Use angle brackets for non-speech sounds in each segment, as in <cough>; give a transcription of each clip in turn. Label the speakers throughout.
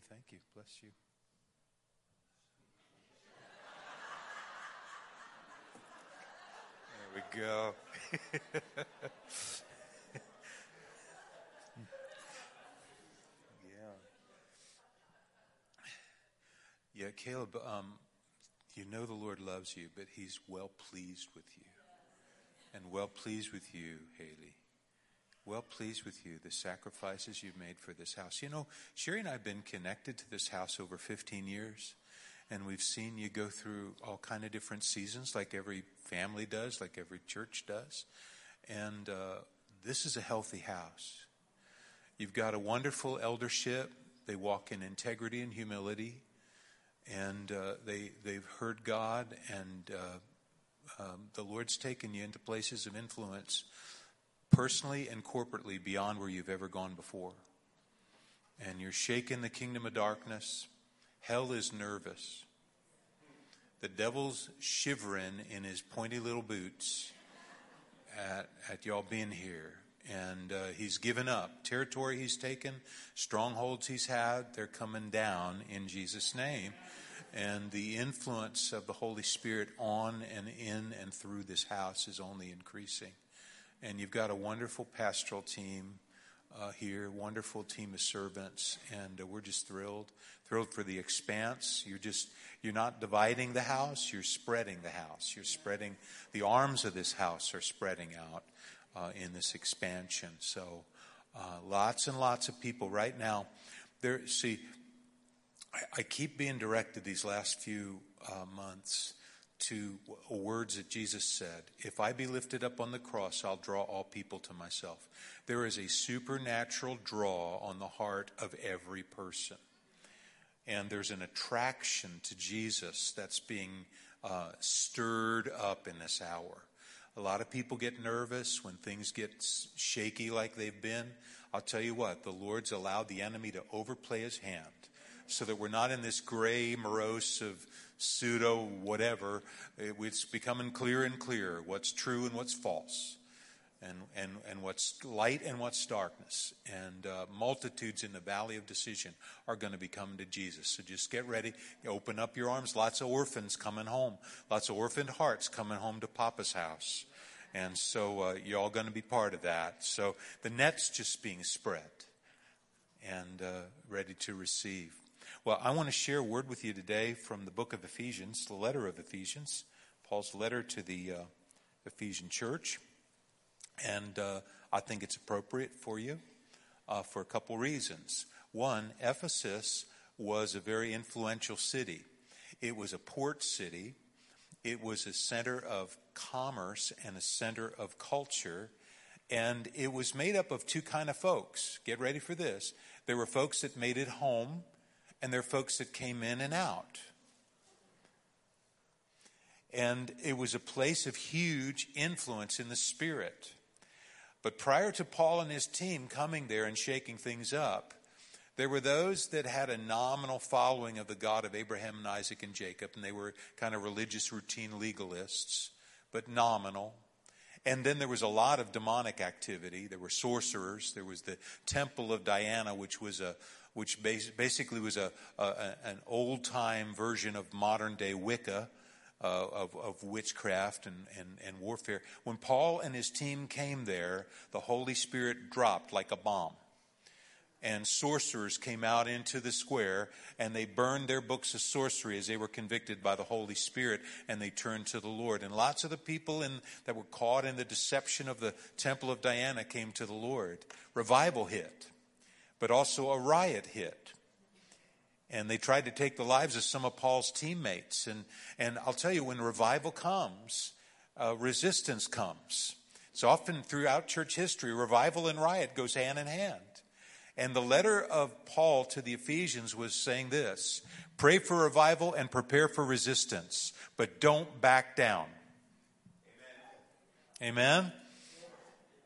Speaker 1: Okay, thank you. Bless you. There we go. <laughs> yeah. Yeah, Caleb, um, you know the Lord loves you, but He's well pleased with you. And well pleased with you, Haley. Well pleased with you, the sacrifices you've made for this house. You know, Sherry and I have been connected to this house over 15 years and we've seen you go through all kind of different seasons like every family does like every church does. And uh, this is a healthy house. You've got a wonderful eldership. They walk in integrity and humility and uh, they they've heard god and uh, um, the lord's taken you into places of influence personally and corporately beyond where you've ever gone before and you're shaking the kingdom of darkness Hell is nervous. The devil's shivering in his pointy little boots at, at y'all being here. And uh, he's given up. Territory he's taken, strongholds he's had, they're coming down in Jesus' name. And the influence of the Holy Spirit on and in and through this house is only increasing. And you've got a wonderful pastoral team uh, here, wonderful team of servants, and uh, we're just thrilled. Thrilled for the expanse. You're just, you're not dividing the house, you're spreading the house. You're spreading, the arms of this house are spreading out uh, in this expansion. So, uh, lots and lots of people right now. There, see, I, I keep being directed these last few uh, months to words that Jesus said If I be lifted up on the cross, I'll draw all people to myself. There is a supernatural draw on the heart of every person. And there's an attraction to Jesus that's being uh, stirred up in this hour. A lot of people get nervous when things get shaky like they've been. I'll tell you what, the Lord's allowed the enemy to overplay his hand so that we're not in this gray morose of pseudo whatever. It's becoming clearer and clearer what's true and what's false. And, and, and what's light and what's darkness. And uh, multitudes in the valley of decision are going to be coming to Jesus. So just get ready. Open up your arms. Lots of orphans coming home. Lots of orphaned hearts coming home to Papa's house. And so uh, you're all going to be part of that. So the net's just being spread and uh, ready to receive. Well, I want to share a word with you today from the book of Ephesians, the letter of Ephesians, Paul's letter to the uh, Ephesian church. And uh, I think it's appropriate for you uh, for a couple reasons. One, Ephesus was a very influential city, it was a port city, it was a center of commerce and a center of culture. And it was made up of two kind of folks. Get ready for this. There were folks that made it home and there are folks that came in and out. And it was a place of huge influence in the spirit. But prior to Paul and his team coming there and shaking things up, there were those that had a nominal following of the God of Abraham and Isaac and Jacob, and they were kind of religious routine legalists, but nominal. And then there was a lot of demonic activity. There were sorcerers. There was the Temple of Diana, which was a, which basically was a, a an old time version of modern day Wicca. Uh, of, of, witchcraft and, and, and warfare. When Paul and his team came there, the Holy Spirit dropped like a bomb. And sorcerers came out into the square and they burned their books of sorcery as they were convicted by the Holy Spirit and they turned to the Lord. And lots of the people in, that were caught in the deception of the Temple of Diana came to the Lord. Revival hit but also a riot hit. And they tried to take the lives of some of Paul's teammates. And, and I'll tell you, when revival comes, uh, resistance comes. So often throughout church history, revival and riot goes hand in hand. And the letter of Paul to the Ephesians was saying this pray for revival and prepare for resistance, but don't back down. Amen. Amen?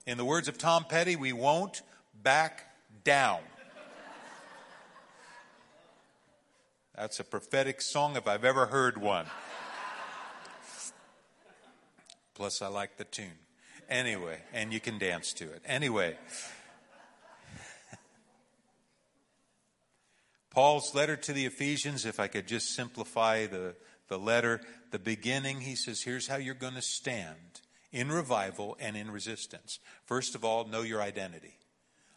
Speaker 1: In the words of Tom Petty, we won't back down. That's a prophetic song if I've ever heard one. Plus, I like the tune. Anyway, and you can dance to it. Anyway, Paul's letter to the Ephesians, if I could just simplify the, the letter, the beginning, he says, here's how you're going to stand in revival and in resistance. First of all, know your identity.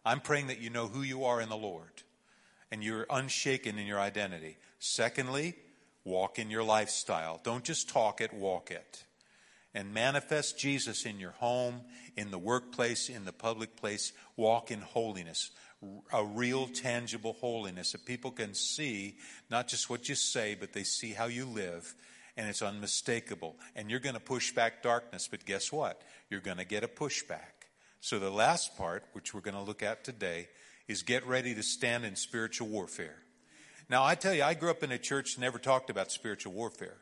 Speaker 1: I'm praying that you know who you are in the Lord and you're unshaken in your identity. Secondly, walk in your lifestyle. Don't just talk it, walk it. And manifest Jesus in your home, in the workplace, in the public place. Walk in holiness, a real, tangible holiness that people can see not just what you say, but they see how you live. And it's unmistakable. And you're going to push back darkness, but guess what? You're going to get a pushback. So the last part, which we're going to look at today, is get ready to stand in spiritual warfare. Now, I tell you, I grew up in a church that never talked about spiritual warfare.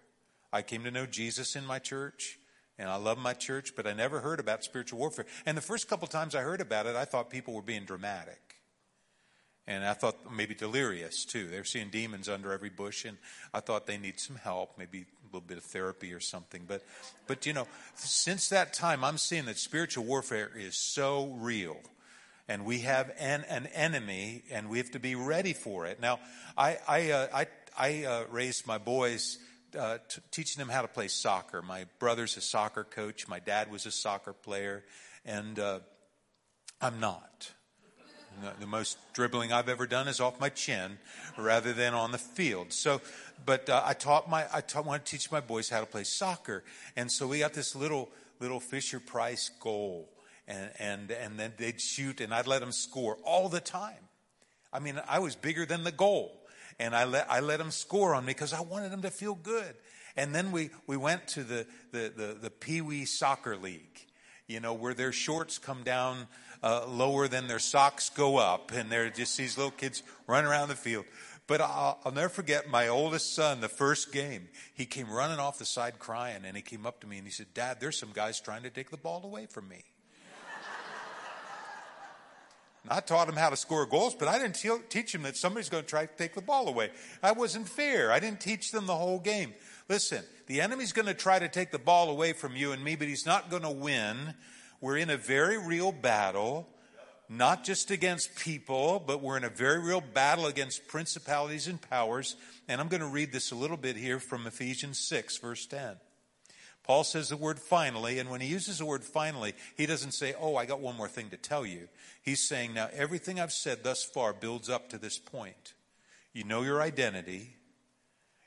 Speaker 1: I came to know Jesus in my church, and I love my church, but I never heard about spiritual warfare. And the first couple times I heard about it, I thought people were being dramatic. And I thought maybe delirious too. They're seeing demons under every bush, and I thought they need some help, maybe a little bit of therapy or something. But, but you know, since that time, I'm seeing that spiritual warfare is so real and we have an, an enemy, and we have to be ready for it. Now, I I uh, I, I uh, raised my boys. Uh, t- teaching them how to play soccer. My brother's a soccer coach. My dad was a soccer player, and uh, I'm not. The most dribbling I've ever done is off my chin, rather than on the field. So, but uh, I taught my I taught want to teach my boys how to play soccer, and so we got this little little Fisher Price goal and, and, and then they'd shoot and I'd let them score all the time. I mean, I was bigger than the goal and I let, I let them score on me because I wanted them to feel good. And then we, we went to the, the, the, the Pee Wee Soccer League, you know, where their shorts come down uh, lower than their socks go up. And they're just these little kids running around the field. But I'll, I'll, never forget my oldest son, the first game. He came running off the side crying and he came up to me and he said, Dad, there's some guys trying to take the ball away from me. I taught him how to score goals, but I didn't teach him that somebody's going to try to take the ball away. I wasn't fair. I didn't teach them the whole game. Listen, the enemy's going to try to take the ball away from you and me, but he's not going to win. We're in a very real battle, not just against people, but we're in a very real battle against principalities and powers. And I'm going to read this a little bit here from Ephesians 6, verse 10. Paul says the word finally, and when he uses the word finally, he doesn't say, Oh, I got one more thing to tell you. He's saying, Now, everything I've said thus far builds up to this point. You know your identity,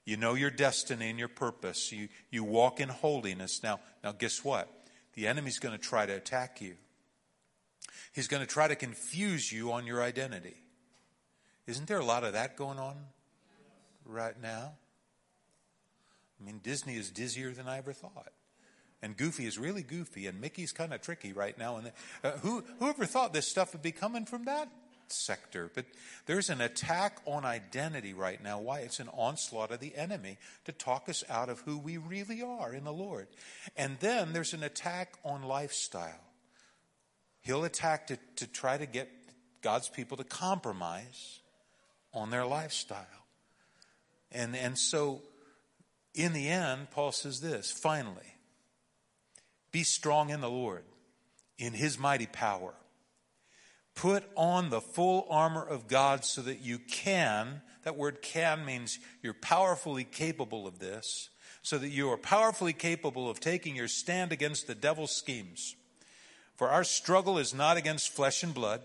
Speaker 1: you know your destiny and your purpose, you, you walk in holiness. Now, now, guess what? The enemy's going to try to attack you, he's going to try to confuse you on your identity. Isn't there a lot of that going on right now? I mean, Disney is dizzier than I ever thought. And Goofy is really goofy, and Mickey's kind of tricky right now. And uh, who whoever thought this stuff would be coming from that sector? But there's an attack on identity right now. Why? It's an onslaught of the enemy to talk us out of who we really are in the Lord. And then there's an attack on lifestyle. He'll attack to, to try to get God's people to compromise on their lifestyle. And and so in the end, Paul says this finally, be strong in the Lord, in his mighty power. Put on the full armor of God so that you can, that word can means you're powerfully capable of this, so that you are powerfully capable of taking your stand against the devil's schemes. For our struggle is not against flesh and blood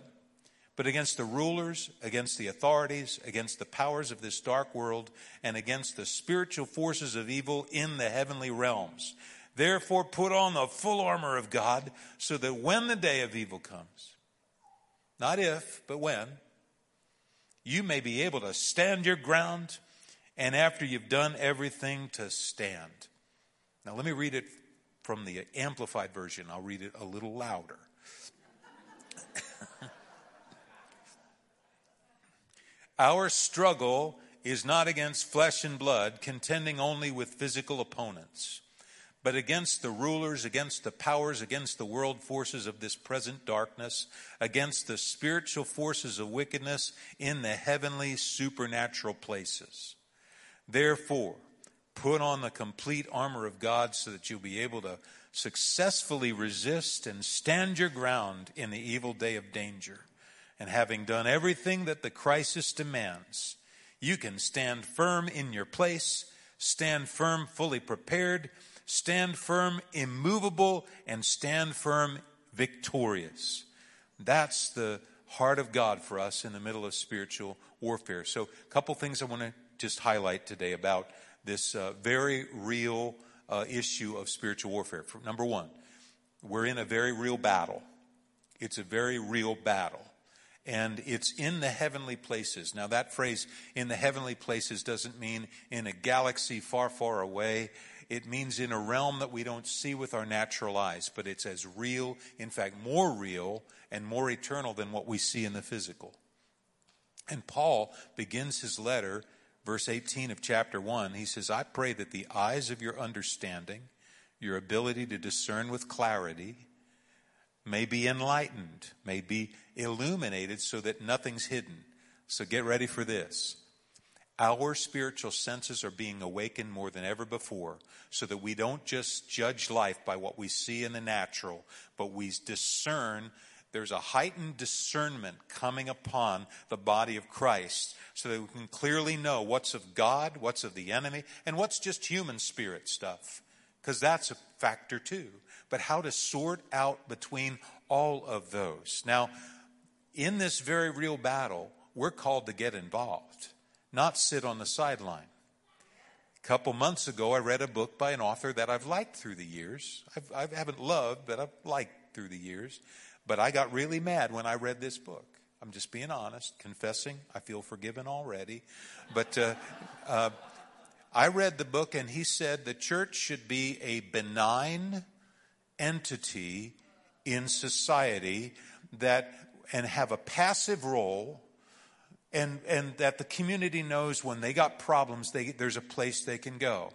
Speaker 1: but against the rulers, against the authorities, against the powers of this dark world, and against the spiritual forces of evil in the heavenly realms. Therefore, put on the full armor of God, so that when the day of evil comes, not if, but when, you may be able to stand your ground, and after you've done everything, to stand. Now, let me read it from the Amplified Version. I'll read it a little louder. <laughs> Our struggle is not against flesh and blood, contending only with physical opponents, but against the rulers, against the powers, against the world forces of this present darkness, against the spiritual forces of wickedness in the heavenly supernatural places. Therefore, put on the complete armor of God so that you'll be able to successfully resist and stand your ground in the evil day of danger. And having done everything that the crisis demands, You can stand firm in your place, stand firm, fully prepared, stand firm, immovable, and stand firm, victorious. That's the heart of God for us in the middle of spiritual warfare. So, a couple things I want to just highlight today about this uh, very real uh, issue of spiritual warfare. For, number one, we're in a very real battle. It's a very real battle. And it's in the heavenly places. Now, that phrase, in the heavenly places, doesn't mean in a galaxy far, far away. It means in a realm that we don't see with our natural eyes, but it's as real, in fact, more real and more eternal than what we see in the physical. And Paul begins his letter, verse 18 of chapter 1. He says, I pray that the eyes of your understanding, your ability to discern with clarity, may be enlightened, may be illuminated so that nothing's hidden. So get ready for this. Our spiritual senses are being awakened more than ever before so that we don't just judge life by what we see in the natural, but we discern. There's a heightened discernment coming upon the body of Christ so that we can clearly know what's of God, what's of the enemy, and what's just human spirit stuff. Because that's a factor too. But how to sort out between all of those. Now, in this very real battle, we're called to get involved not sit on the sideline. A couple months ago, I read a book by an author that I've liked through the years. I've, I haven't loved, but I've liked through the years. But I got really mad when I read this book. I'm just being honest, confessing. I feel forgiven already. But uh, uh, I read the book, and he said the church should be a benign entity in society that and have a passive role and, and that the community knows when they got problems, they, there's a place they can go.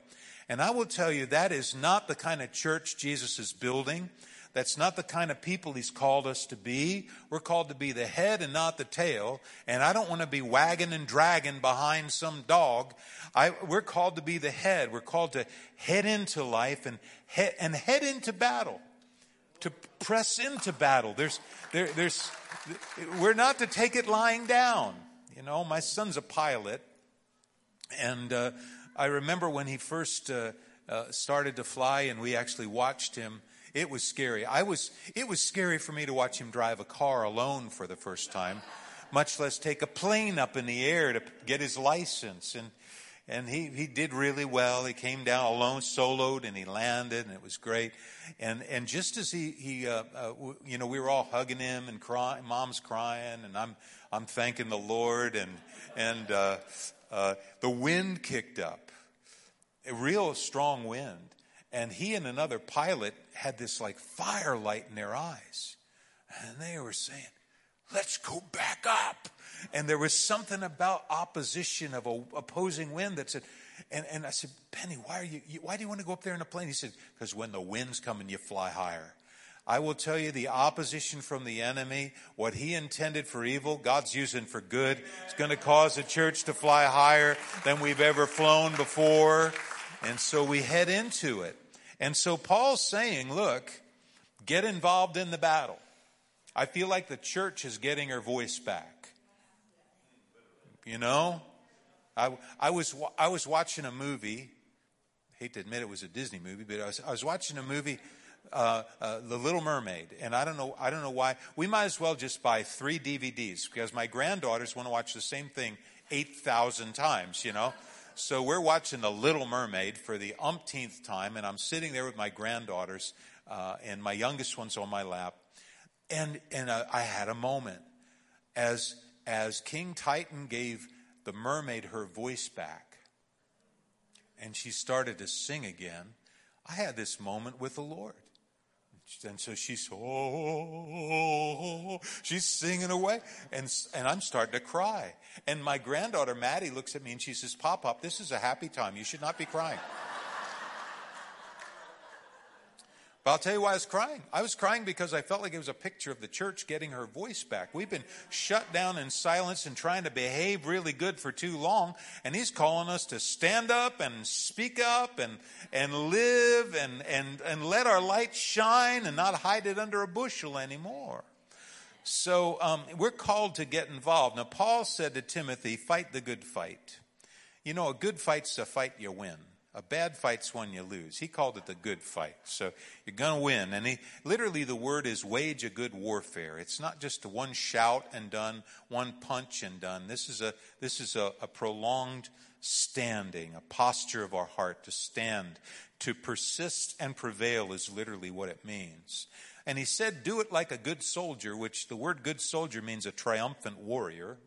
Speaker 1: And I will tell you, that is not the kind of church Jesus is building. That's not the kind of people he's called us to be. We're called to be the head and not the tail. And I don't want to be wagging and dragging behind some dog. I, we're called to be the head. We're called to head into life and head, and head into battle, to press into battle. There's, there, there's, we're not to take it lying down. You know, my son's a pilot, and uh, I remember when he first uh, uh, started to fly, and we actually watched him. It was scary. I was. It was scary for me to watch him drive a car alone for the first time, much less take a plane up in the air to get his license. And and he, he did really well. He came down alone, soloed, and he landed, and it was great. And and just as he he uh, uh, you know we were all hugging him and crying, mom's crying, and I'm I'm thanking the Lord, and and uh, uh, the wind kicked up, a real strong wind, and he and another pilot had this like firelight in their eyes, and they were saying, "Let's go back up." And there was something about opposition of a opposing wind that said, and, and I said, Penny, why are you, why do you want to go up there in a plane? He said, because when the wind's coming, you fly higher. I will tell you the opposition from the enemy, what he intended for evil, God's using for good. It's going to cause the church to fly higher than we've ever flown before. And so we head into it. And so Paul's saying, look, get involved in the battle. I feel like the church is getting her voice back. You know? I, I, was, I was watching a movie. I hate to admit it was a Disney movie, but I was, I was watching a movie uh, uh, The Little Mermaid, and I don't know, I don't know why. We might as well just buy three DVDs because my granddaughters want to watch the same thing eight thousand times. You know, so we're watching The Little Mermaid for the umpteenth time, and I'm sitting there with my granddaughters, uh, and my youngest one's on my lap, and and uh, I had a moment as as King Triton gave the mermaid her voice back, and she started to sing again. I had this moment with the Lord. And so she's, oh, she's singing away. And, and I'm starting to cry. And my granddaughter, Maddie, looks at me and she says, Pop, Pop, this is a happy time. You should not be crying. But I'll tell you why I was crying. I was crying because I felt like it was a picture of the church getting her voice back. We've been shut down in silence and trying to behave really good for too long, and he's calling us to stand up and speak up and and live and and and let our light shine and not hide it under a bushel anymore. So um, we're called to get involved. Now, Paul said to Timothy, fight the good fight. You know, a good fight's a fight you win. A bad fight's one you lose. He called it the good fight. So you're going to win. And he, literally, the word is wage a good warfare. It's not just one shout and done, one punch and done. This is a, this is a, a prolonged standing, a posture of our heart to stand. To persist and prevail is literally what it means. And he said, do it like a good soldier, which the word good soldier means a triumphant warrior.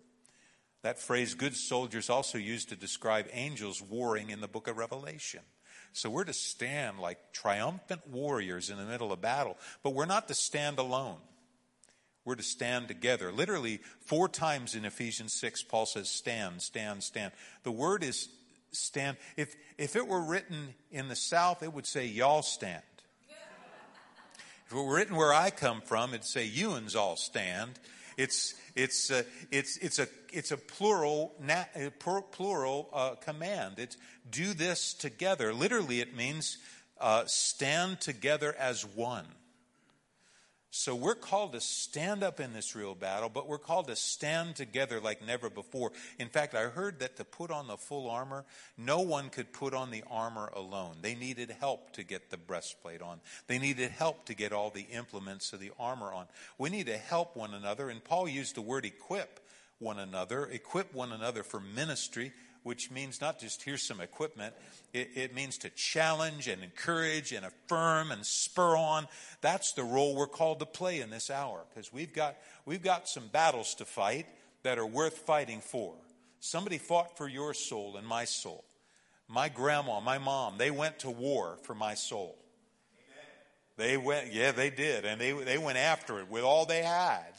Speaker 1: That phrase, good soldiers, also used to describe angels warring in the book of Revelation. So we're to stand like triumphant warriors in the middle of battle, but we're not to stand alone. We're to stand together. Literally, four times in Ephesians 6, Paul says, stand, stand, stand. The word is stand. If, if it were written in the South, it would say, y'all stand. If it were written where I come from, it'd say, you all stand. It's, it's, uh, it's, it's, a, it's a plural, na, plural uh, command. It's do this together. Literally, it means uh, stand together as one. So we're called to stand up in this real battle, but we're called to stand together like never before. In fact, I heard that to put on the full armor, no one could put on the armor alone. They needed help to get the breastplate on. They needed help to get all the implements of the armor on. We need to help one another, and Paul used the word equip one another, equip one another for ministry which means not just here's some equipment, it, it, means to challenge and encourage and affirm and spur on. That's the role we're called to play in this hour because we've got, we've got some battles to fight that are worth fighting for. Somebody fought for your soul and my soul. My grandma, my mom, they went to war for my soul. They went, yeah, they did, and they they went after it with all they had,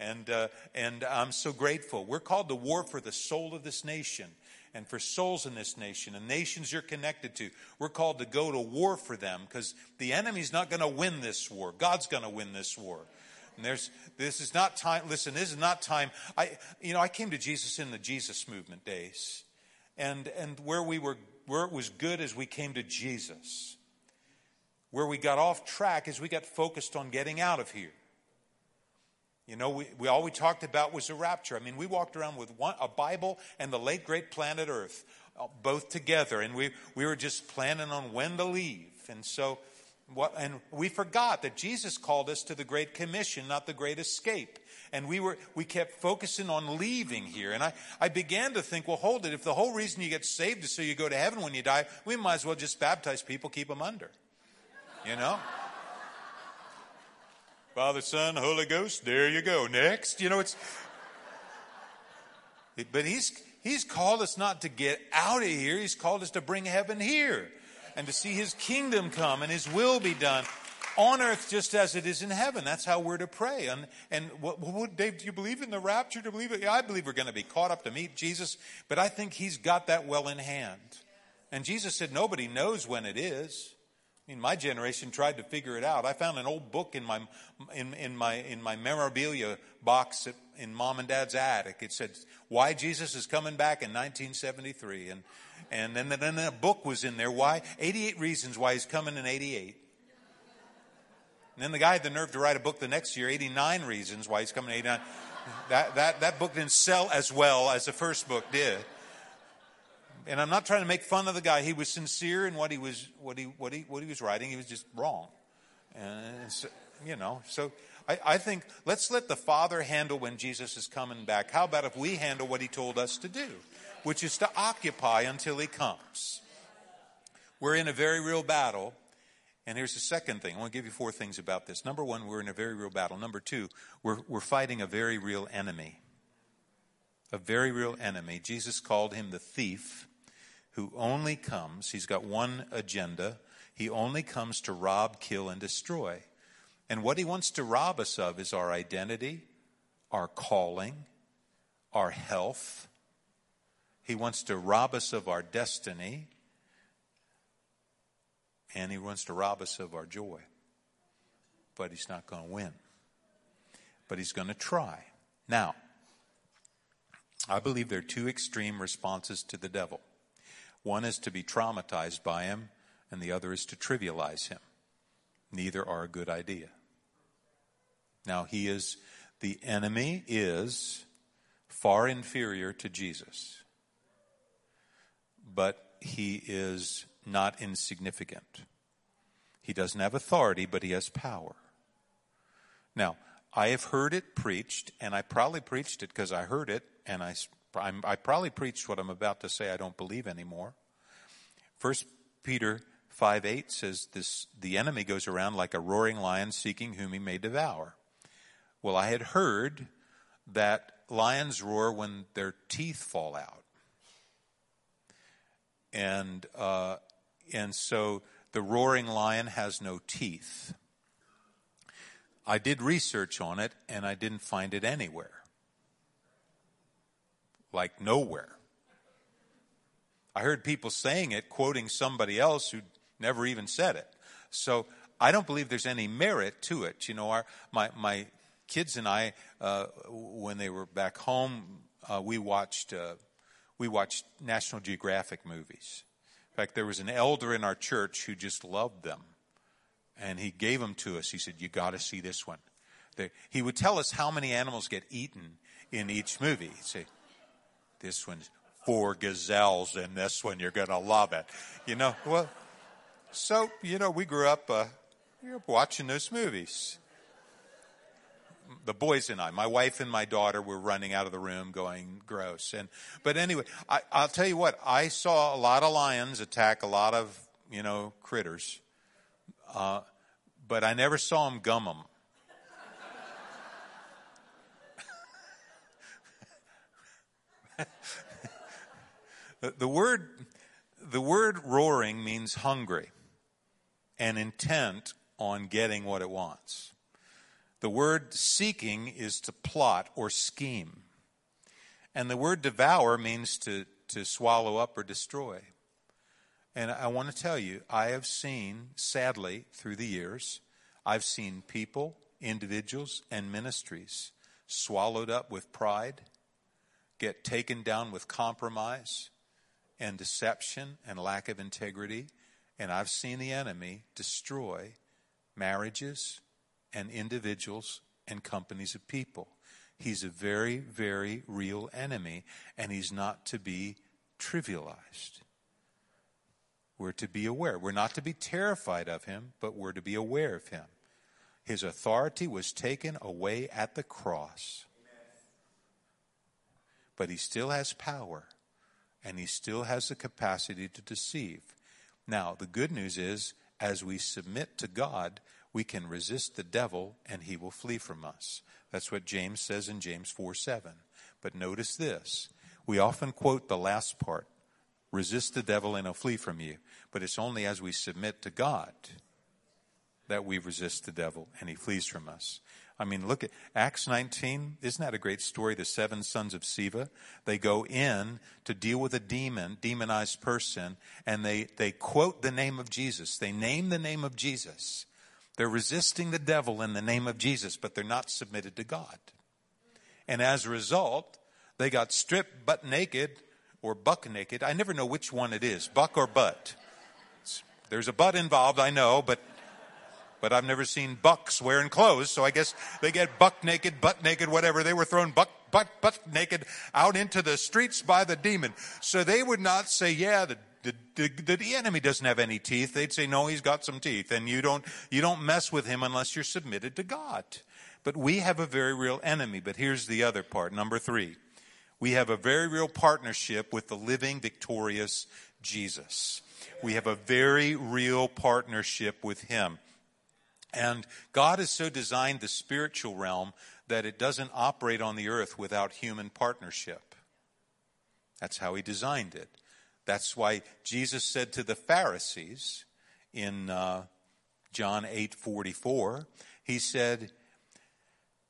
Speaker 1: and uh, and I'm so grateful. We're called to war for the soul of this nation and for souls in this nation and nations you're connected to. We're called to go to war for them because the enemy's not going to win this war. God's going to win this war. And there's this is not time. Listen, this is not time. I you know I came to Jesus in the Jesus movement days, and and where we were where it was good as we came to Jesus. Where we got off track is we got focused on getting out of here. You know, we, we all we talked about was the rapture. I mean, we walked around with one, a Bible and the late great planet Earth, uh, both together, and we, we were just planning on when to leave. And so, what, and we forgot that Jesus called us to the Great Commission, not the Great Escape. And we were, we kept focusing on leaving here. And I, I began to think, well, hold it. If the whole reason you get saved is so you go to heaven when you die, we might as well just baptize people, keep them under. You know? Father, Son, Holy Ghost, there you go. Next. You know, it's. But he's, he's called us not to get out of here, he's called us to bring heaven here and to see his kingdom come and his will be done on earth just as it is in heaven. That's how we're to pray. And, and what, what, Dave, do you believe in the rapture? Do you believe it? Yeah, I believe we're going to be caught up to meet Jesus, but I think he's got that well in hand. And Jesus said nobody knows when it is. I mean, my generation tried to figure it out. I found an old book in my in, in my in my memorabilia box at, in mom and dad's attic. It said why Jesus is coming back in 1973, and and then then a book was in there. Why 88 reasons why he's coming in 88. And then the guy had the nerve to write a book the next year, 89 reasons why he's coming in 89. That that that book didn't sell as well as the first book did and I'm not trying to make fun of the guy. He was sincere in what he was, what he, what he, what he was writing. He was just wrong. And, so, you know, so I, I think let's let the Father handle when Jesus is coming back. How about if we handle what he told us to do, which is to occupy until he comes? We're in a very real battle. And here's the second thing. I want to give you four things about this. Number one, we're in a very real battle. Number two, we're, we're fighting a very real enemy. A very real enemy. Jesus called him the thief who only comes, he's got one agenda. He only comes to rob, kill, and destroy. And what he wants to rob us of is our identity, our calling, our health. He wants to rob us of our destiny. And he wants to rob us of our joy. But he's not going to win. But he's going to try. Now, I believe there are two extreme responses to the devil. One is to be traumatized by him, and the other is to trivialize him. Neither are a good idea. Now, he is The enemy is far inferior to Jesus, but he is not insignificant. He doesn't have authority, but he has power. Now, I have heard it preached, and I probably preached it because I heard it, and I, I probably preached what I'm about to say I don't believe anymore. First Peter 5 8 says this the enemy goes around like a roaring lion seeking whom he may devour. Well, I had heard that lions roar when their teeth fall out. And, uh, and so the roaring lion has no teeth. I did research on it and I didn't find it anywhere. Like nowhere. I heard people saying it, quoting somebody else who never even said it. So I don't believe there's any merit to it. You know, our, my, my kids and I, uh, when they were back home, uh, we watched uh, we watched National Geographic movies. In fact, there was an elder in our church who just loved them, and he gave them to us. He said, "You got to see this one." He would tell us how many animals get eaten in each movie. He'd say, "This one's four gazelles in this one. You're going to love it." You know, well, so you know, we grew up, uh, watching those movies the boys and I, my wife and my daughter were running out of the room going gross. And, but anyway, I, I'll tell you what, I saw a lot of lions attack a lot of, you know, critters. Uh, but I never saw them gum them. <laughs> the word, the word roaring means hungry and intent on getting what it wants. The word seeking is to plot or scheme. And the word devour means to, to swallow up or destroy. And I want to tell you, I have seen, sadly, through the years, I've seen people, individuals, and ministries swallowed up with pride, get taken down with compromise and deception and lack of integrity. And I've seen the enemy destroy marriages, and individuals and companies of people. He's a very, very real enemy, and he's not to be trivialized. We're to be aware. We're not to be terrified of him, but we're to be aware of him. His authority was taken away at the cross. But he still has power, and he still has the capacity to deceive. Now, the good news is, as we submit to God, we can resist the devil and he will flee from us. That's what James says in James 4 7. But notice this. We often quote the last part resist the devil and he'll flee from you. But it's only as we submit to God that we resist the devil and he flees from us. I mean, look at Acts 19. Isn't that a great story? The seven sons of Sceva. They go in to deal with a demon, demonized person, and they, they quote the name of Jesus. They name the name of Jesus. They're resisting the devil in the name of Jesus, but they're not submitted to God. And as a result, they got stripped butt naked or buck naked. I never know which one it is, buck or butt. There's a butt involved, I know, but but I've never seen bucks wearing clothes, so I guess they get buck naked, butt naked, whatever. They were thrown buck, butt, butt naked out into the streets by the demon. So they would not say, yeah, the the, the, the, enemy doesn't have any teeth. They'd say, no, he's got some teeth. And you don't, you don't mess with him unless you're submitted to God. But we have a very real enemy. But here's the other part. Number three. We have a very real partnership with the living, victorious Jesus. We have a very real partnership with him. And God has so designed the spiritual realm that it doesn't operate on the earth without human partnership. That's how he designed it. That's why Jesus said to the Pharisees in uh, John 8 44, he said,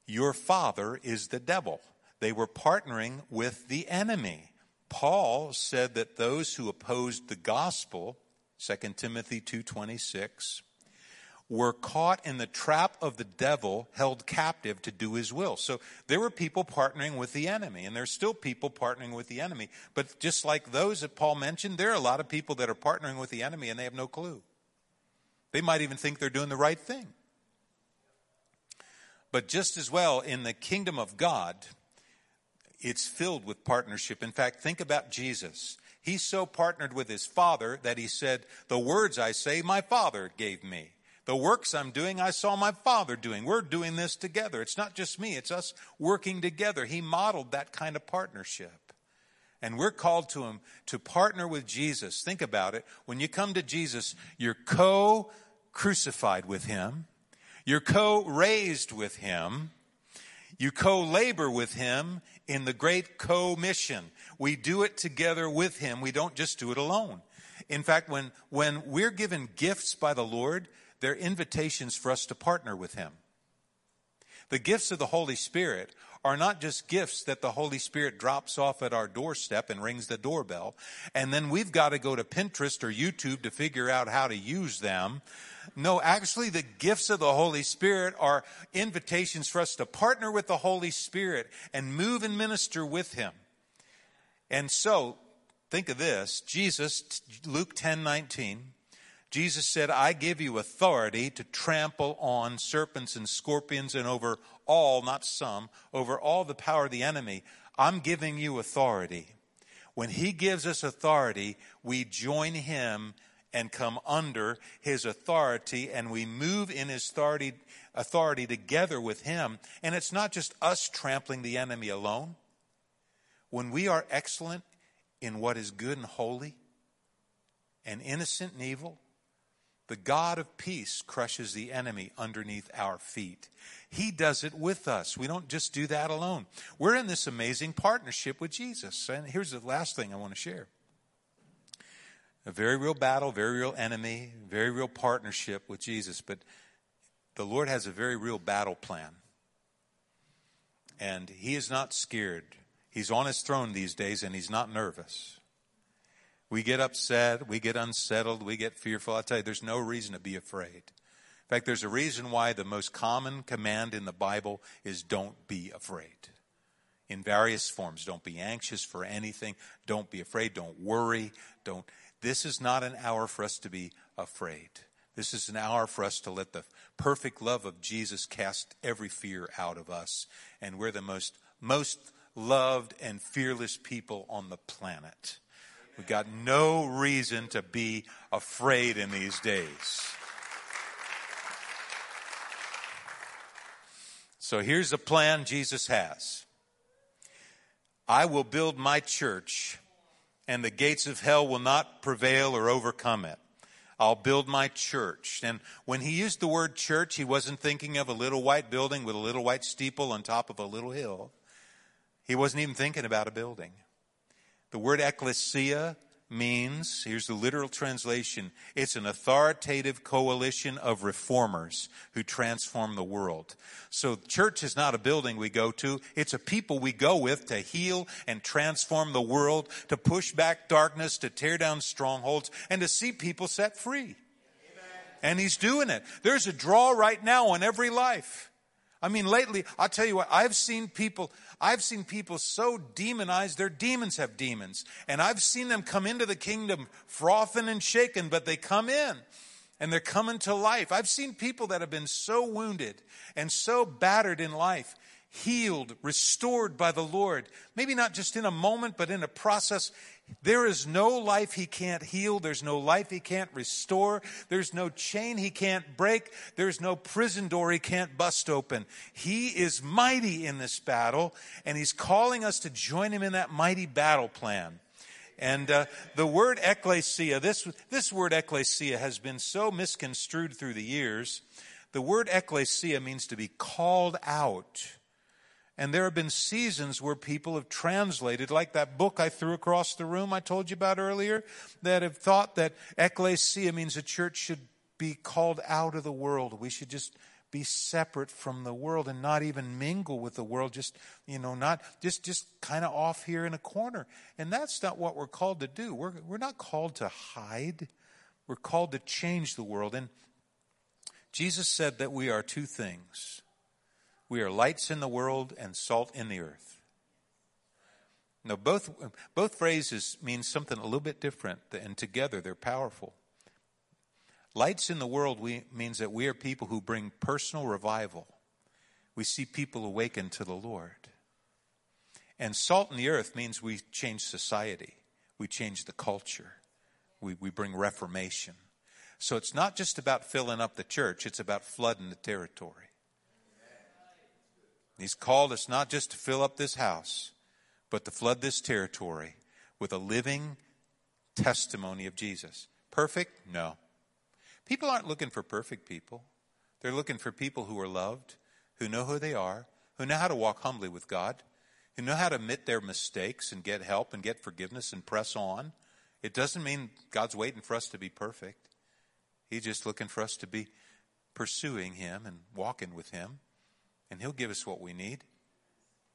Speaker 1: Your father is the devil. They were partnering with the enemy. Paul said that those who opposed the gospel, 2 Timothy 2:26, were caught in the trap of the devil, held captive to do his will. So there were people partnering with the enemy, and there's still people partnering with the enemy. But just like those that Paul mentioned, there are a lot of people that are partnering with the enemy and they have no clue. They might even think they're doing the right thing. But just as well, in the kingdom of God, it's filled with partnership. In fact, think about Jesus. He so partnered with his Father that he said, The words I say, my Father gave me. The works I'm doing, I saw my Father doing. We're doing this together. It's not just me, it's us working together. He modeled that kind of partnership. And we're called to him to partner with Jesus. Think about it. When you come to Jesus, you're co crucified with him, you're co raised with him, you co labor with him in the great co mission. We do it together with him, we don't just do it alone. In fact, when, when we're given gifts by the Lord, they're invitations for us to partner with him. The gifts of the Holy Spirit are not just gifts that the Holy Spirit drops off at our doorstep and rings the doorbell, and then we've got to go to Pinterest or YouTube to figure out how to use them. No, actually, the gifts of the Holy Spirit are invitations for us to partner with the Holy Spirit and move and minister with Him. And so, think of this Jesus, Luke 10 19. Jesus said, I give you authority to trample on serpents and scorpions and over all, not some, over all the power of the enemy. I'm giving you authority. When he gives us authority, we join him and come under his authority and we move in his authority, authority together with him. And it's not just us trampling the enemy alone. When we are excellent in what is good and holy and innocent and evil, the God of peace crushes the enemy underneath our feet. He does it with us. We don't just do that alone. We're in this amazing partnership with Jesus. And here's the last thing I want to share a very real battle, very real enemy, very real partnership with Jesus. But the Lord has a very real battle plan. And He is not scared. He's on His throne these days and He's not nervous. We get upset, we get unsettled, we get fearful. I tell you, there's no reason to be afraid. In fact, there's a reason why the most common command in the Bible is don't be afraid. In various forms. Don't be anxious for anything. Don't be afraid. Don't worry. Don't. This is not an hour for us to be afraid. This is an hour for us to let the perfect love of Jesus cast every fear out of us. And we're the most, most loved and fearless people on the planet. We've got no reason to be afraid in these days. So here's the plan Jesus has I will build my church, and the gates of hell will not prevail or overcome it. I'll build my church. And when he used the word church, he wasn't thinking of a little white building with a little white steeple on top of a little hill. He wasn't even thinking about a building. The word ecclesia means, here's the literal translation, it's an authoritative coalition of reformers who transform the world. So church is not a building we go to, it's a people we go with to heal and transform the world, to push back darkness, to tear down strongholds, and to see people set free. Amen. And he's doing it. There's a draw right now on every life. I mean, lately, I'll tell you what, I've seen people, I've seen people so demonized, their demons have demons. And I've seen them come into the kingdom frothing and shaken, but they come in and they're coming to life. I've seen people that have been so wounded and so battered in life healed, restored by the Lord. Maybe not just in a moment, but in a process. There is no life he can't heal. There's no life he can't restore. There's no chain he can't break. There's no prison door he can't bust open. He is mighty in this battle, and he's calling us to join him in that mighty battle plan. And uh, the word ecclesia, this, this word ecclesia has been so misconstrued through the years. The word ecclesia means to be called out and there have been seasons where people have translated, like that book I threw across the room I told you about earlier, that have thought that ecclesia means a church should be called out of the world. We should just be separate from the world and not even mingle with the world. Just you know not just just kind of off here in a corner. And that's not what we're called to do. We're we're not called to hide. We're called to change the world. And Jesus said that we are two things we are lights in the world and salt in the earth. Now, both, both phrases mean something a little bit different, and together they're powerful. Lights in the world we, means that we are people who bring personal revival. we see people awaken to the Lord. And salt in the earth means we change society, we change the culture, we, we bring reformation. So it's not just about filling up the church, it's about flooding the territory. He's called us not just to fill up this house, but to flood this territory with a living testimony of Jesus. Perfect? No. People aren't looking for perfect people. They're looking for people who are loved, who know who they are, who know how to walk humbly with God, who know how to admit their mistakes and get help and get forgiveness and press on. It doesn't mean God's waiting for us to be perfect. He's just looking for us to be pursuing Him and walking with Him, and He'll give us what we need.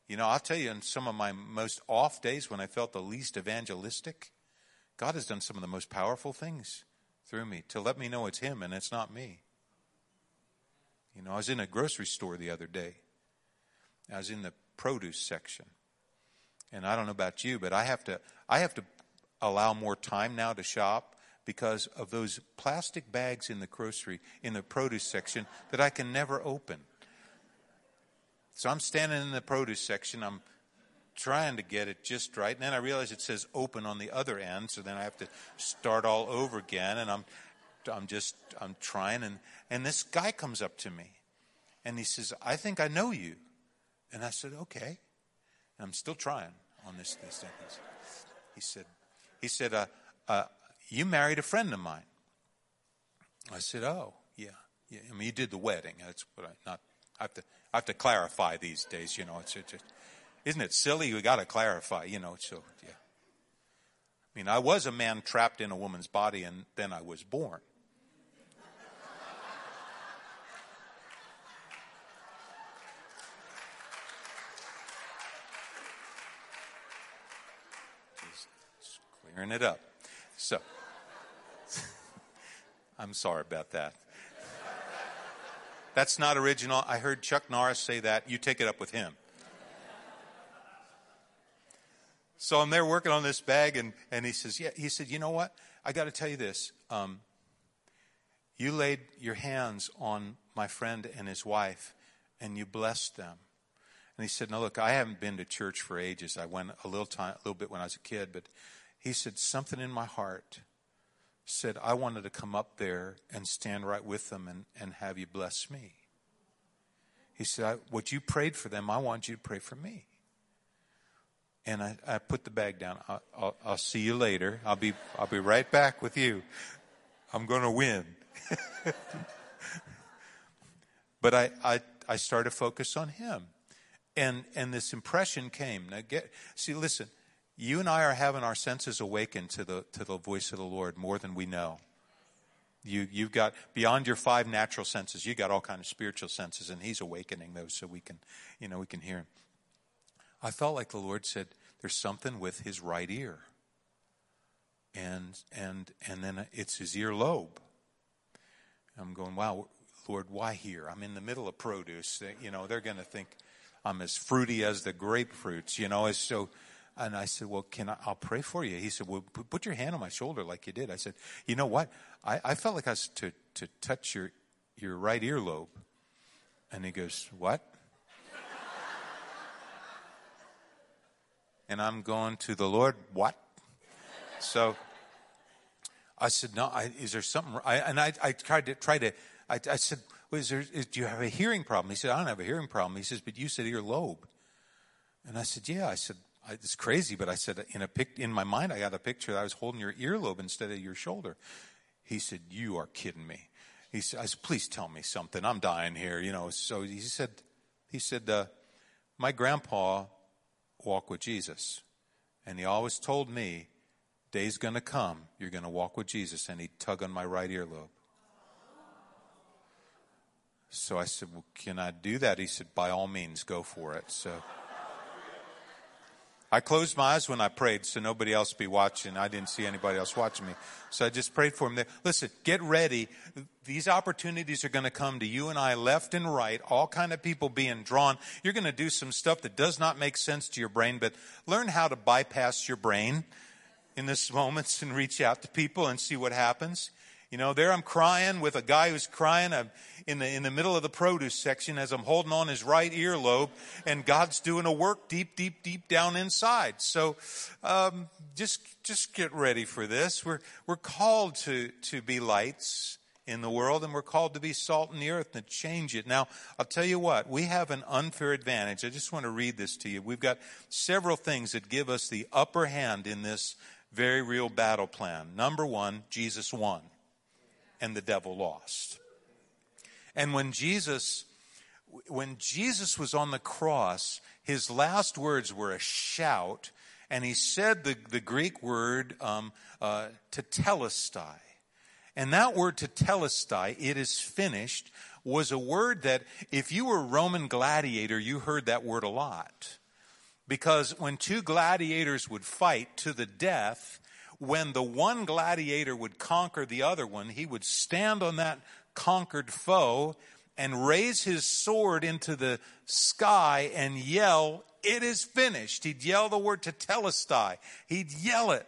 Speaker 1: You know, I'll tell you, in some of my most off days when I felt the least evangelistic, God has done some of the most powerful things through me to let me know it's Him and it's not me. You know, I was in a grocery store the other day. I was in the produce section. And I don't know about you, but I have to I have to allow more time now to shop because of those plastic bags in the grocery in the produce section that I can never open. So I'm standing in the produce section. I'm trying to get it just right. And then I realize it says open on the other end. So then I have to start all over again. And I'm, I'm just, I'm trying. And, and this guy comes up to me and he says, I think I know you. And I said, okay. And I'm still trying on this, this sentence. He said, he said, uh, uh, you married a friend of mine. I said, oh, yeah. yeah. I mean, you did the wedding. That's what I, not, I have to, I have to clarify these days, you know, it's, it's just, isn't it silly? We got to clarify, you know, so, yeah. I mean, I was a man trapped in a woman's body and then I was born. Just clearing it up. So, <laughs> I'm sorry about that. That's not original. I heard Chuck Norris say that. You take it up with him. So I'm there working on this bag, and, and he says, Yeah, he said, You know what? I got to tell you this. Um, you laid your hands on my friend and his wife, and you blessed them. And he said, "No, look, I haven't been to church for ages. I went a little time, a little bit when I was a kid, but he said something in my heart said I wanted to come up there and stand right with them and, and have you bless me. He said, "What you prayed for them, I want you to pray for me." and I, I put the bag down. I'll, I'll, I'll, see you later. I'll be, I'll be right back with you. I'm going to win. <laughs> but I, I, I started to focus on him. And, and this impression came. Now get, see, listen, you and I are having our senses awakened to the, to the voice of the Lord more than we know. You, you've got beyond your five natural senses, you've got all kind of spiritual senses, and He's awakening those so we can, you know, we can hear Him. I felt like the Lord said, there's something with his right ear. And, and, and then it's his ear lobe. I'm going, wow, Lord, why here? I'm in the middle of produce. You know, they're going to think I'm as fruity as the grapefruits, you know, as so. And I said, well, can I, I'll pray for you. He said, well, put your hand on my shoulder like you did. I said, you know what? I, I felt like I was to, to touch your, your right earlobe. And he goes, what? and I'm going to the Lord. What? So I said, no, I, is there something? I, and I, I tried to try to, I, I said, well, is there, is, do you have a hearing problem? He said, I don't have a hearing problem. He says, but you said earlobe. And I said, yeah. I said, I, it's crazy, but I said, in a pic, in my mind, I got a picture. I was holding your earlobe instead of your shoulder. He said, you are kidding me. He said, I said, please tell me something. I'm dying here, you know. So he said, he said, uh, my grandpa walked with Jesus. And he always told me, day's going to come, you're going to walk with Jesus. And he'd tug on my right earlobe. So I said, well, can I do that? He said, by all means, go for it. So. I closed my eyes when I prayed so nobody else be watching. I didn't see anybody else watching me. So I just prayed for him there. Listen, get ready. These opportunities are going to come to you and I left and right, all kind of people being drawn. You're going to do some stuff that does not make sense to your brain, but learn how to bypass your brain in this <laughs> moments and reach out to people and see what happens. You know, there I'm crying with a guy who's crying in the, in the middle of the produce section as I'm holding on his right earlobe, and God's doing a work deep, deep, deep down inside. So um, just, just get ready for this. We're, we're called to, to be lights in the world, and we're called to be salt in the earth and to change it. Now, I'll tell you what, we have an unfair advantage. I just want to read this to you. We've got several things that give us the upper hand in this very real battle plan. Number one, Jesus won and the devil lost. And when Jesus, when Jesus was on the cross, his last words were a shout, and he said the, the Greek word um, uh, tetelestai. And that word tetelestai, it is finished, was a word that if you were a Roman gladiator, you heard that word a lot. Because when two gladiators would fight to the death, when the one gladiator would conquer the other one, he would stand on that conquered foe and raise his sword into the sky and yell, It is finished. He'd yell the word to tetelestai. He'd yell it.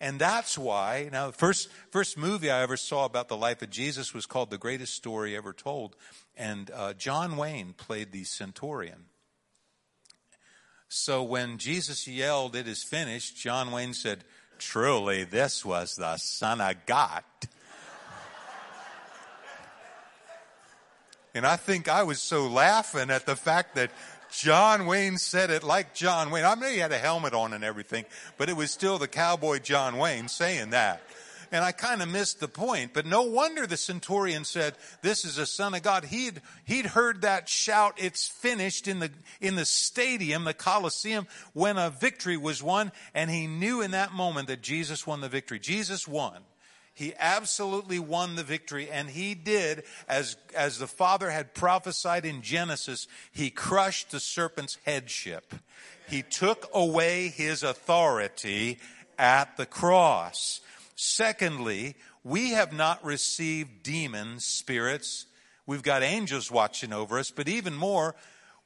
Speaker 1: And that's why, now, the first, first movie I ever saw about the life of Jesus was called The Greatest Story Ever Told. And uh, John Wayne played the centurion. So when Jesus yelled, It is finished, John Wayne said, Truly, this was the Son of God. and I think I was so laughing at the fact that John Wayne said it like John Wayne. I mean, he had a helmet on and everything, but it was still the cowboy John Wayne saying that. And I kind of missed the point, but no wonder the centurion said, this is a son of God. He'd, he'd heard that shout, it's finished in the, in the stadium, the Colosseum, when a victory was won, and he knew in that moment that Jesus won the victory. Jesus won. He absolutely won the victory, and he did, as, as the Father had prophesied in Genesis, he crushed the serpent's headship. He took away his authority at the cross. Secondly, we have not received demon spirits. We've got angels watching over us, but even more,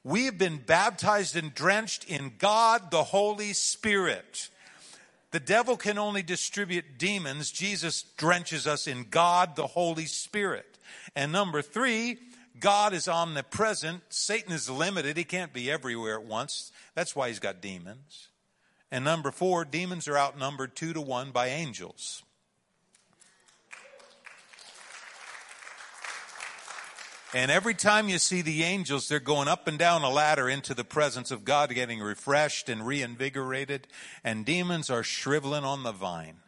Speaker 1: we have been baptized and drenched in God the Holy Spirit. The devil can only distribute demons. Jesus drenches us in God, the Holy Spirit. And number three, God is omnipresent. Satan is limited. He can't be everywhere at once. That's why he's got demons. And number four, demons are outnumbered two to one by angels. And every time you see the angels, they're going up and down a ladder into the presence of God, getting refreshed and reinvigorated. And demons are shriveling on the vine.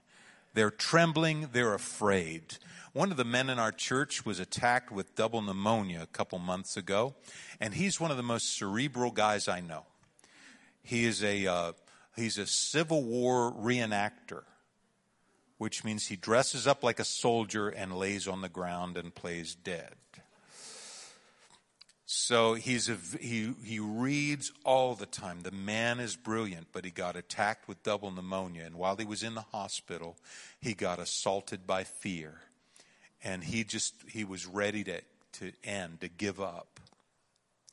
Speaker 1: They're trembling. They're afraid. One of the men in our church was attacked with double pneumonia a couple months ago. And he's one of the most cerebral guys I know. He is a, uh, he's a Civil War reenactor, which means he dresses up like a soldier and lays on the ground and plays dead. So he's a, he, he reads all the time. The man is brilliant, but he got attacked with double pneumonia. And while he was in the hospital, he got assaulted by fear. And he just, he was ready to, to end, to give up.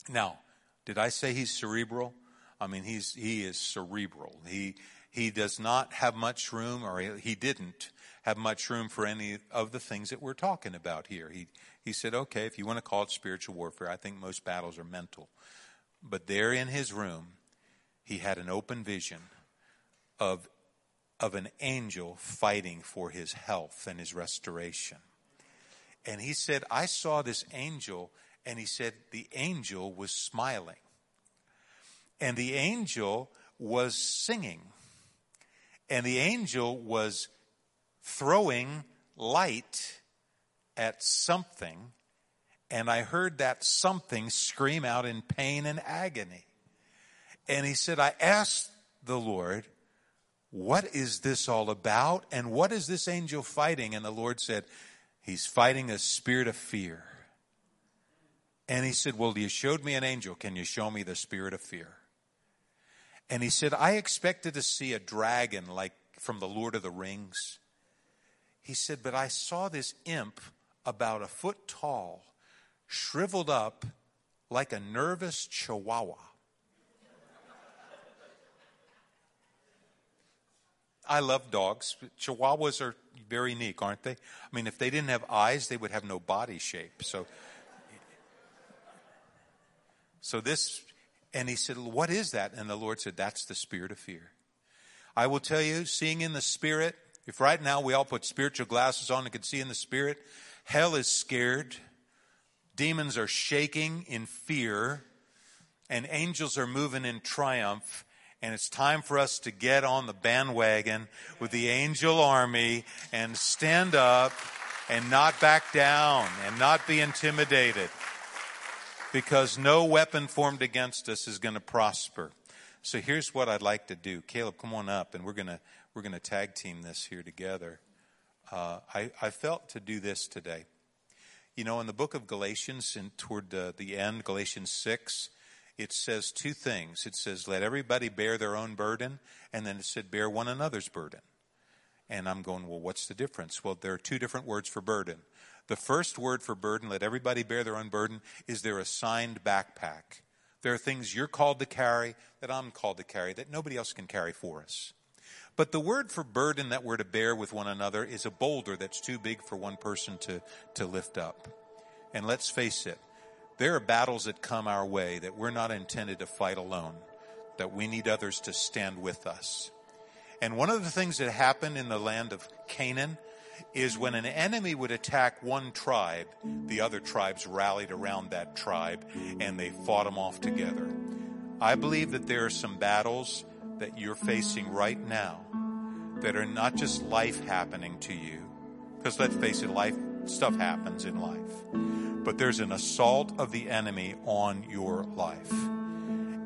Speaker 1: Now, did I say he's cerebral? I mean, he's, he is cerebral. He, he does not have much room, or he, he didn't have much room for any of the things that we're talking about here. He, he said, okay, if you want to call it spiritual warfare, I think most battles are mental. But there in his room, he had an open vision of, of an angel fighting for his health and his restoration. And he said, I saw this angel, and he said, the angel was smiling. And the angel was singing. And the angel was throwing light at something, and I heard that something scream out in pain and agony. And he said, I asked the Lord, What is this all about? And what is this angel fighting? And the Lord said, He's fighting a spirit of fear. And he said, Well, you showed me an angel. Can you show me the spirit of fear? And he said, I expected to see a dragon like from the Lord of the Rings. He said, But I saw this imp about a foot tall, shriveled up like a nervous chihuahua. I love dogs. Chihuahuas are very unique, aren't they? I mean, if they didn't have eyes, they would have no body shape. So, so this, and he said, what is that? And the Lord said, that's the spirit of fear. I will tell you, seeing in the spirit, if right now we all put spiritual glasses on and could see in the spirit, hell is scared. Demons are shaking in fear and angels are moving in triumph. And it's time for us to get on the bandwagon with the angel army and stand up and not back down and not be intimidated. Because no weapon formed against us is going to prosper. So here's what I'd like to do. Caleb, come on up and we're going to, we're going to tag team this here together. Uh, I, I felt to do this today. You know, in the book of Galatians, toward the, the end, Galatians 6, it says two things. It says, let everybody bear their own burden, and then it said, bear one another's burden. And I'm going, well, what's the difference? Well, there are two different words for burden. The first word for burden, let everybody bear their own burden, is their assigned backpack. There are things you're called to carry that I'm called to carry that nobody else can carry for us. But the word for burden that we're to bear with one another is a boulder that's too big for one person to, to lift up. And let's face it, there are battles that come our way that we're not intended to fight alone, that we need others to stand with us. And one of the things that happened in the land of Canaan is when an enemy would attack one tribe, the other tribes rallied around that tribe and they fought them off together. I believe that there are some battles that you're facing right now that are not just life happening to you, because let's face it, life, stuff happens in life but there's an assault of the enemy on your life.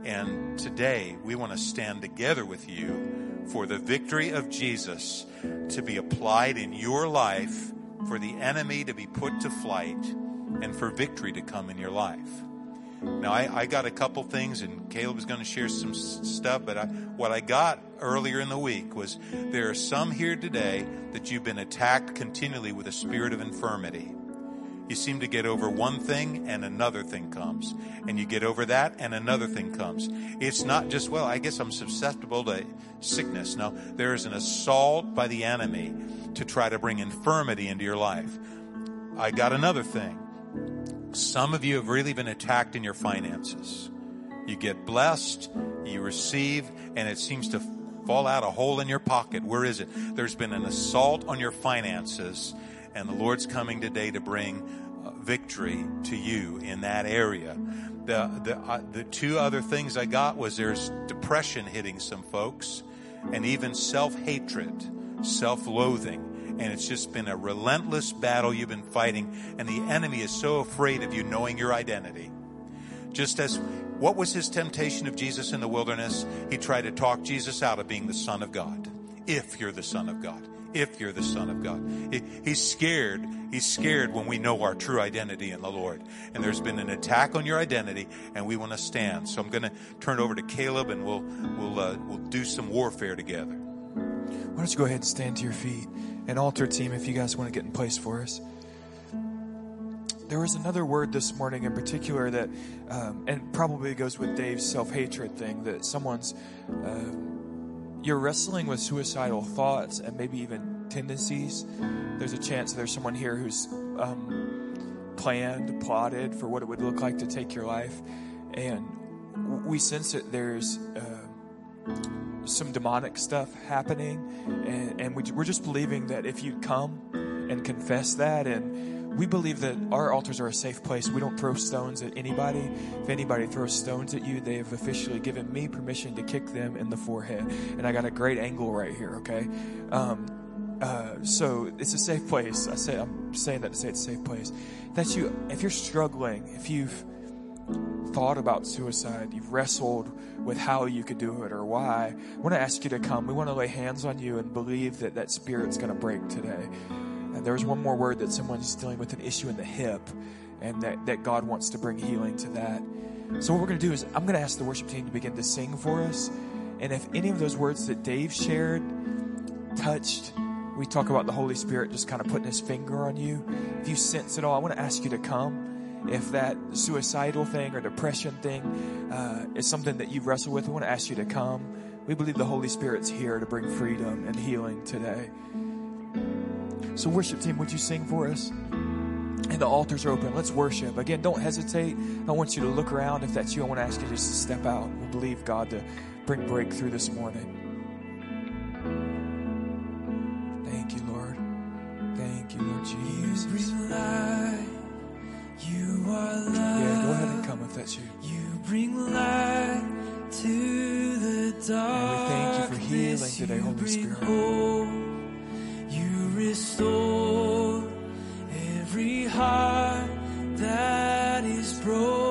Speaker 1: And today we want to stand together with you for the victory of Jesus to be applied in your life, for the enemy to be put to flight, and for victory to come in your life. Now, I, I got a couple things, and Caleb's going to share some stuff, but I, what I got earlier in the week was there are some here today that you've been attacked continually with a spirit of infirmity. You seem to get over one thing and another thing comes. And you get over that and another thing comes. It's not just, well, I guess I'm susceptible to sickness. No, there is an assault by the enemy to try to bring infirmity into your life. I got another thing. Some of you have really been attacked in your finances. You get blessed, you receive, and it seems to fall out a hole in your pocket. Where is it? There's been an assault on your finances and the Lord's coming today to bring uh, victory to you in that area. The, the, uh, the two other things I got was there's depression hitting some folks and even self-hatred, self-loathing. And it's just been a relentless battle you've been fighting and the enemy is so afraid of you knowing your identity. Just as what was his temptation of Jesus in the wilderness? He tried to talk Jesus out of being the son of God. If you're the son of God if you're the Son of God. he's scared. He's scared when we know our true identity in the Lord. And there's been an attack on your identity, and we want to stand. So I'm going to turn it over to Caleb, and we'll we'll uh, we'll do some warfare together.
Speaker 2: Why don't you go ahead and stand to your feet? And altar team, if you guys want to get in place for us. There was another word this morning in particular that, um, and probably goes with Dave's self hatred thing, that someone's. Uh, you're wrestling with suicidal thoughts and maybe even tendencies, there's a chance there's someone here who's um, planned, plotted for what it would look like to take your life. And we sense that there's uh, some demonic stuff happening. And, and we, we're just believing that if you'd come and confess that and we believe that our altars are a safe place. We don't throw stones at anybody. If anybody throws stones at you, they have officially given me permission to kick them in the forehead. And I got a great angle right here, okay? Um, uh, so it's a safe place. I say I'm saying that to say it's a safe place. That you, if you're struggling, if you've thought about suicide, you've wrestled with how you could do it or why, I want to ask you to come. We want to lay hands on you and believe that that spirit's going to break today. And there's one more word that someone's dealing with an issue in the hip, and that, that God wants to bring healing to that. So, what we're going to do is, I'm going to ask the worship team to begin to sing for us. And if any of those words that Dave shared touched, we talk about the Holy Spirit just kind of putting his finger on you. If you sense it all, I want to ask you to come. If that suicidal thing or depression thing uh, is something that you've wrestled with, I want to ask you to come We believe the Holy Spirit's here to bring freedom and healing today. So, worship team, would you sing for us? And the altars are open. Let's worship. Again, don't hesitate. I want you to look around. If that's you, I want to ask you just to step out. We believe God to bring breakthrough this morning. Thank you, Lord. Thank you, Lord Jesus.
Speaker 3: bring light. You are love.
Speaker 2: Yeah, go ahead and come if that's you.
Speaker 3: You bring light to the dark.
Speaker 2: And we thank you for healing today, Holy Spirit.
Speaker 3: Restore every heart that is broken.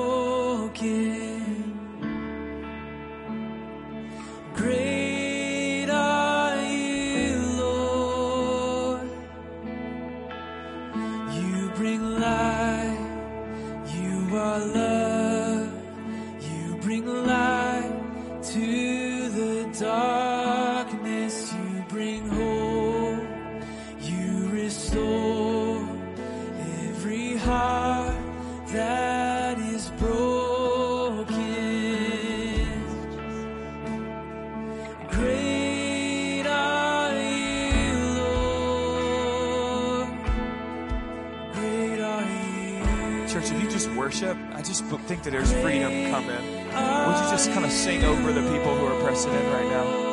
Speaker 2: Just think that there's freedom coming. Would you just kind of sing over the people who are pressing in right now?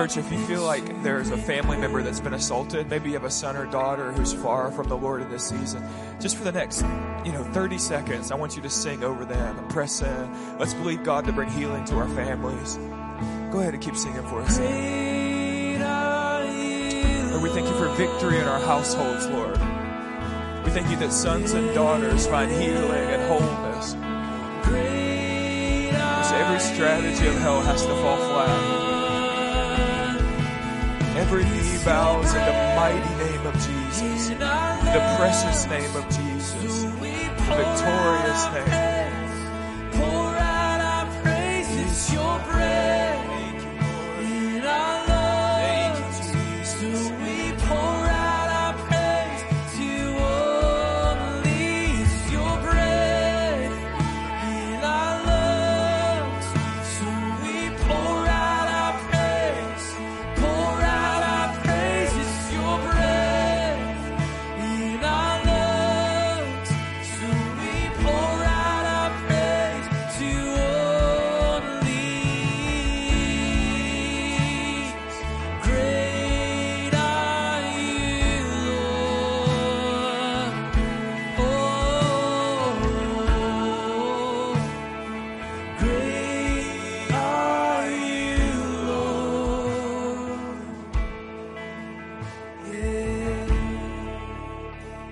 Speaker 2: Church, if you feel like there's a family member that's been assaulted, maybe you have a son or daughter who's far from the Lord in this season, just for the next, you know, 30 seconds, I want you to sing over them and press in. Let's believe God to bring healing to our families. Go ahead and keep singing for us. Lord, we thank you for victory in our households, Lord. We thank you that sons and daughters find healing and wholeness. Every strategy of hell has to fall flat. Every knee bows in the mighty name of Jesus, the precious name of Jesus, the victorious name.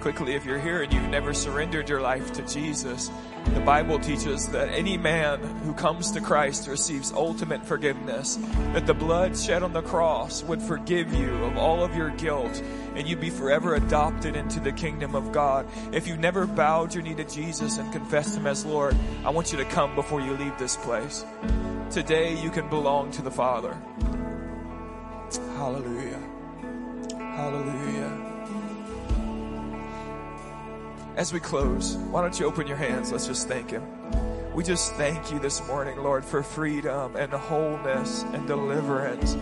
Speaker 2: Quickly, if you're here and you've never surrendered your life to Jesus, the Bible teaches that any man who comes to Christ receives ultimate forgiveness, that the blood shed on the cross would forgive you of all of your guilt, and you'd be forever adopted into the kingdom of God. If you've never bowed your knee to Jesus and confessed Him as Lord, I want you to come before you leave this place. Today, you can belong to the Father. Hallelujah. Hallelujah. As we close, why don't you open your hands? Let's just thank Him. We just thank you this morning, Lord, for freedom and wholeness and deliverance.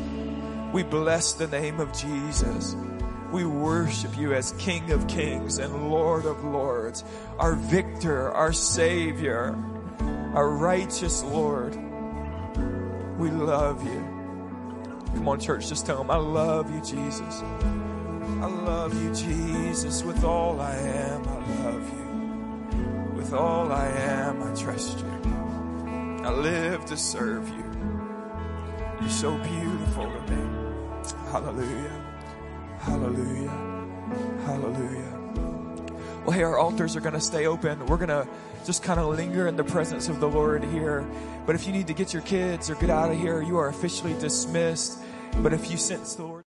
Speaker 2: We bless the name of Jesus. We worship you as King of Kings and Lord of Lords, our victor, our Savior, our righteous Lord. We love you. Come on, church, just tell him, I love you, Jesus. I love you, Jesus, with all I am. With all I am, I trust you. I live to serve you. You're so beautiful to me. Hallelujah. Hallelujah. Hallelujah. Well, hey, our altars are going to stay open. We're going to just kind of linger in the presence of the Lord here. But if you need to get your kids or get out of here, you are officially dismissed. But if you sense the Lord,